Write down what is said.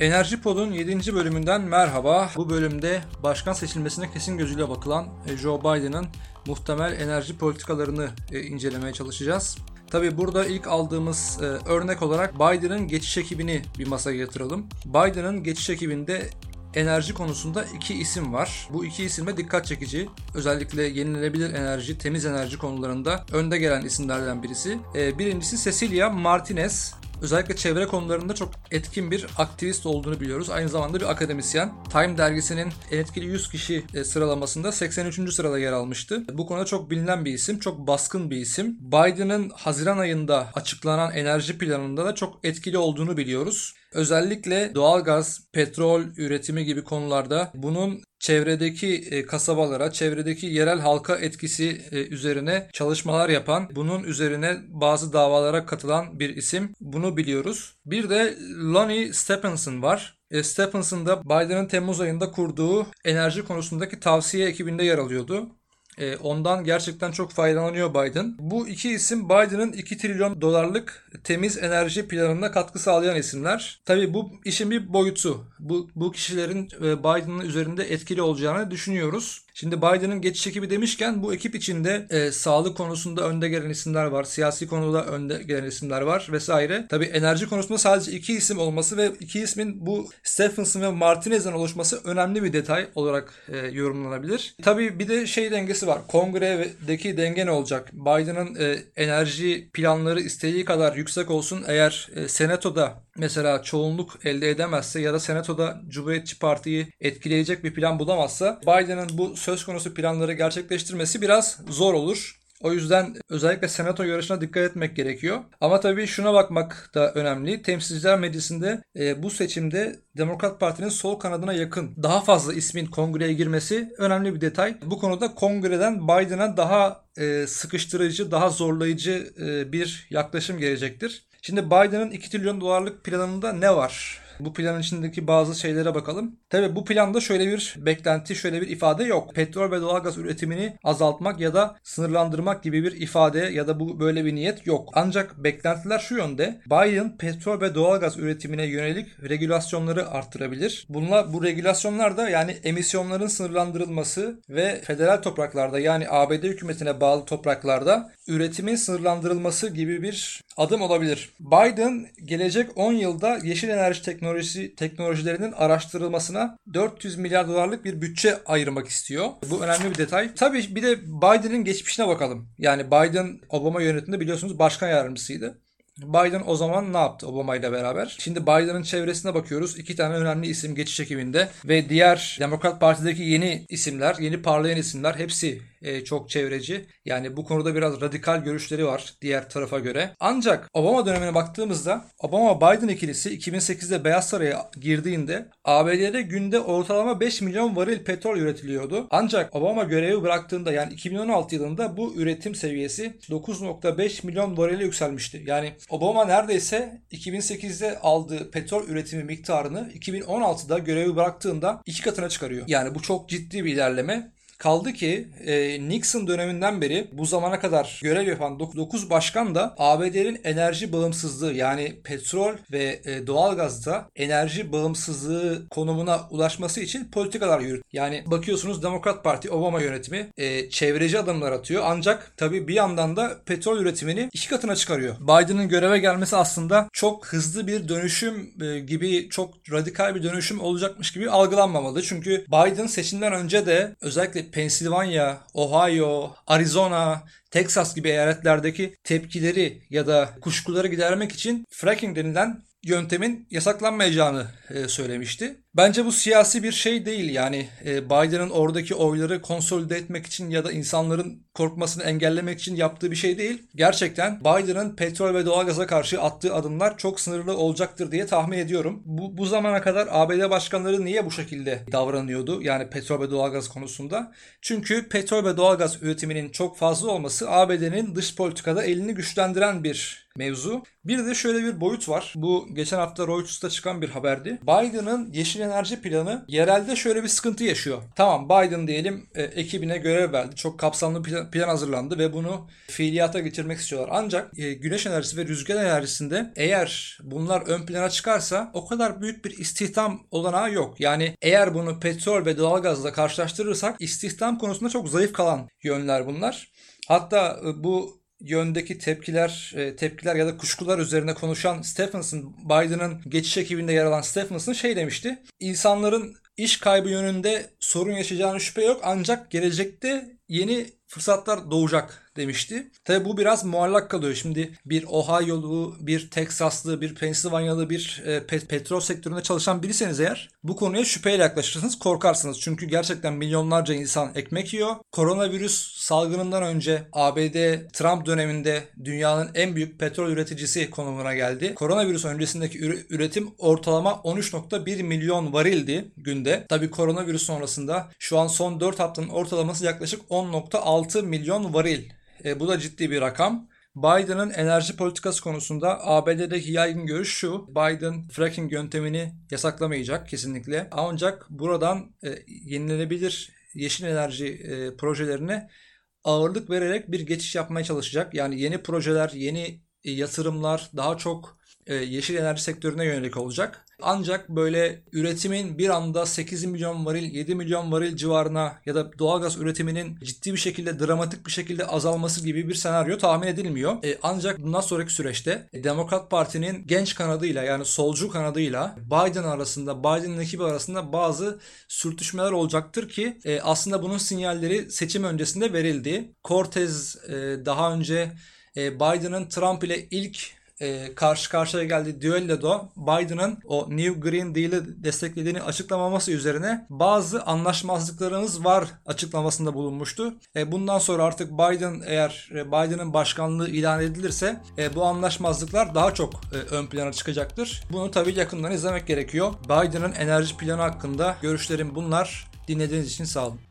Enerji Pod'un 7. bölümünden merhaba. Bu bölümde başkan seçilmesine kesin gözüyle bakılan e, Joe Biden'ın muhtemel enerji politikalarını e, incelemeye çalışacağız. Tabi burada ilk aldığımız e, örnek olarak Biden'ın geçiş ekibini bir masaya yatıralım. Biden'ın geçiş ekibinde enerji konusunda iki isim var. Bu iki isim dikkat çekici. Özellikle yenilenebilir enerji, temiz enerji konularında önde gelen isimlerden birisi. Birincisi Cecilia Martinez özellikle çevre konularında çok etkin bir aktivist olduğunu biliyoruz. Aynı zamanda bir akademisyen. Time dergisinin en etkili 100 kişi e, sıralamasında 83. sırada yer almıştı. Bu konuda çok bilinen bir isim, çok baskın bir isim. Biden'ın Haziran ayında açıklanan enerji planında da çok etkili olduğunu biliyoruz. Özellikle doğalgaz, petrol üretimi gibi konularda bunun çevredeki e, kasabalara, çevredeki yerel halka etkisi e, üzerine çalışmalar yapan, bunun üzerine bazı davalara katılan bir isim. Bunu biliyoruz. Bir de Lonnie Stephenson var. E, Stephenson da Biden'ın Temmuz ayında kurduğu enerji konusundaki tavsiye ekibinde yer alıyordu. E, ondan gerçekten çok faydalanıyor Biden. Bu iki isim Biden'ın 2 trilyon dolarlık temiz enerji planına katkı sağlayan isimler. Tabii bu işin bir boyutu. Bu, bu kişilerin e, Biden'ın üzerinde etkili olacağını düşünüyoruz. Şimdi Biden'ın geçiş ekibi demişken bu ekip içinde e, sağlık konusunda önde gelen isimler var. Siyasi konuda önde gelen isimler var vesaire. Tabii enerji konusunda sadece iki isim olması ve iki ismin bu Stephenson ve Martinez'den oluşması önemli bir detay olarak e, yorumlanabilir. Tabii bir de şey dengesi var. Kongredeki denge ne olacak? Biden'ın e, enerji planları istediği kadar yüksek olsun eğer e, senatoda mesela çoğunluk elde edemezse ya da senatoda Cumhuriyetçi Parti'yi etkileyecek bir plan bulamazsa Biden'ın bu söz konusu planları gerçekleştirmesi biraz zor olur. O yüzden özellikle senato yarışına dikkat etmek gerekiyor. Ama tabii şuna bakmak da önemli. Temsilciler Meclisi'nde e, bu seçimde Demokrat Parti'nin sol kanadına yakın daha fazla ismin kongreye girmesi önemli bir detay. Bu konuda kongreden Biden'a daha e, sıkıştırıcı, daha zorlayıcı e, bir yaklaşım gelecektir. Şimdi Biden'ın 2 trilyon dolarlık planında ne var? Bu planın içindeki bazı şeylere bakalım. Tabii bu planda şöyle bir beklenti, şöyle bir ifade yok. Petrol ve doğalgaz üretimini azaltmak ya da sınırlandırmak gibi bir ifade ya da bu böyle bir niyet yok. Ancak beklentiler şu yönde. Biden petrol ve doğalgaz üretimine yönelik regülasyonları arttırabilir. Bunlar bu regülasyonlar da yani emisyonların sınırlandırılması ve federal topraklarda yani ABD hükümetine bağlı topraklarda üretimin sınırlandırılması gibi bir adım olabilir. Biden gelecek 10 yılda yeşil enerji teknolojisi teknolojilerinin araştırılmasına 400 milyar dolarlık bir bütçe ayırmak istiyor. Bu önemli bir detay. Tabii bir de Biden'ın geçmişine bakalım. Yani Biden Obama yönetiminde biliyorsunuz başkan yardımcısıydı. Biden o zaman ne yaptı Obama ile beraber? Şimdi Biden'ın çevresine bakıyoruz. İki tane önemli isim geçiş ekibinde ve diğer Demokrat Parti'deki yeni isimler, yeni parlayan isimler hepsi e, çok çevreci. Yani bu konuda biraz radikal görüşleri var diğer tarafa göre. Ancak Obama dönemine baktığımızda Obama-Biden ikilisi 2008'de Beyaz Saray'a girdiğinde ABD'de günde ortalama 5 milyon varil petrol üretiliyordu. Ancak Obama görevi bıraktığında yani 2016 yılında bu üretim seviyesi 9.5 milyon varile yükselmişti. Yani Obama neredeyse 2008'de aldığı petrol üretimi miktarını 2016'da görevi bıraktığında iki katına çıkarıyor. Yani bu çok ciddi bir ilerleme. Kaldı ki e, Nixon döneminden beri bu zamana kadar görev yapan 9 başkan da ABD'nin enerji bağımsızlığı yani petrol ve e, doğalgazda enerji bağımsızlığı konumuna ulaşması için politikalar yürüt. Yani bakıyorsunuz Demokrat Parti Obama yönetimi e, çevreci adımlar atıyor ancak tabii bir yandan da petrol üretimini iki katına çıkarıyor. Biden'ın göreve gelmesi aslında çok hızlı bir dönüşüm e, gibi çok radikal bir dönüşüm olacakmış gibi algılanmamalı. Çünkü Biden seçimden önce de özellikle Pensilvanya, Ohio, Arizona, Texas gibi eyaletlerdeki tepkileri ya da kuşkuları gidermek için fracking denilen yöntemin yasaklanmayacağını e, söylemişti. Bence bu siyasi bir şey değil yani e, Biden'ın oradaki oyları konsolide etmek için ya da insanların korkmasını engellemek için yaptığı bir şey değil. Gerçekten Biden'ın petrol ve doğalgaza karşı attığı adımlar çok sınırlı olacaktır diye tahmin ediyorum. Bu, bu zamana kadar ABD başkanları niye bu şekilde davranıyordu? Yani petrol ve doğalgaz konusunda. Çünkü petrol ve doğalgaz üretiminin çok fazla olması ABD'nin dış politikada elini güçlendiren bir mevzu. Bir de şöyle bir boyut var. Bu geçen hafta Reuters'ta çıkan bir haberdi. Biden'ın yeşil enerji planı yerelde şöyle bir sıkıntı yaşıyor. Tamam Biden diyelim e, ekibine görev verdi. Çok kapsamlı plan, plan hazırlandı ve bunu fiiliyata geçirmek istiyorlar. Ancak e, güneş enerjisi ve rüzgar enerjisinde eğer bunlar ön plana çıkarsa o kadar büyük bir istihdam olanağı yok. Yani eğer bunu petrol ve doğalgazla karşılaştırırsak istihdam konusunda çok zayıf kalan yönler bunlar. Hatta e, bu yöndeki tepkiler, e, tepkiler ya da kuşkular üzerine konuşan Stephenson, Biden'ın geçiş ekibinde yer alan Stephenson şey demişti. İnsanların iş kaybı yönünde sorun yaşayacağını şüphe yok ancak gelecekte yeni fırsatlar doğacak demişti. Tabi bu biraz muallak kalıyor. Şimdi bir Ohio'lu, bir Teksaslı, bir Pensilvanyalı bir e, pet- petrol sektöründe çalışan biriyseniz eğer bu konuya şüpheyle yaklaşırsınız, korkarsınız. Çünkü gerçekten milyonlarca insan ekmek yiyor. Koronavirüs salgınından önce ABD Trump döneminde dünyanın en büyük petrol üreticisi konumuna geldi. Koronavirüs öncesindeki üretim ortalama 13.1 milyon varildi günde. Tabi koronavirüs sonrasında şu an son 4 haftanın ortalaması yaklaşık 10.6 milyon varil. E, bu da ciddi bir rakam. Biden'ın enerji politikası konusunda ABD'deki yaygın görüş şu. Biden fracking yöntemini yasaklamayacak kesinlikle. Ancak buradan e, yenilenebilir yeşil enerji e, projelerine ağırlık vererek bir geçiş yapmaya çalışacak. Yani yeni projeler, yeni e, yatırımlar daha çok yeşil enerji sektörüne yönelik olacak. Ancak böyle üretimin bir anda 8 milyon varil, 7 milyon varil civarına ya da doğalgaz üretiminin ciddi bir şekilde dramatik bir şekilde azalması gibi bir senaryo tahmin edilmiyor. E, ancak bundan sonraki süreçte Demokrat Parti'nin genç kanadıyla yani solcu kanadıyla Biden arasında, Biden'ın ekibi arasında bazı sürtüşmeler olacaktır ki e, aslında bunun sinyalleri seçim öncesinde verildi. Cortez e, daha önce e, Biden'ın Trump ile ilk e, karşı karşıya geldiği düelloda Biden'ın o New Green Deal'ı desteklediğini açıklamaması üzerine bazı anlaşmazlıklarımız var açıklamasında bulunmuştu. E, bundan sonra artık Biden eğer e, Biden'ın başkanlığı ilan edilirse e, bu anlaşmazlıklar daha çok e, ön plana çıkacaktır. Bunu tabii yakından izlemek gerekiyor. Biden'ın enerji planı hakkında görüşlerim bunlar. Dinlediğiniz için sağ olun.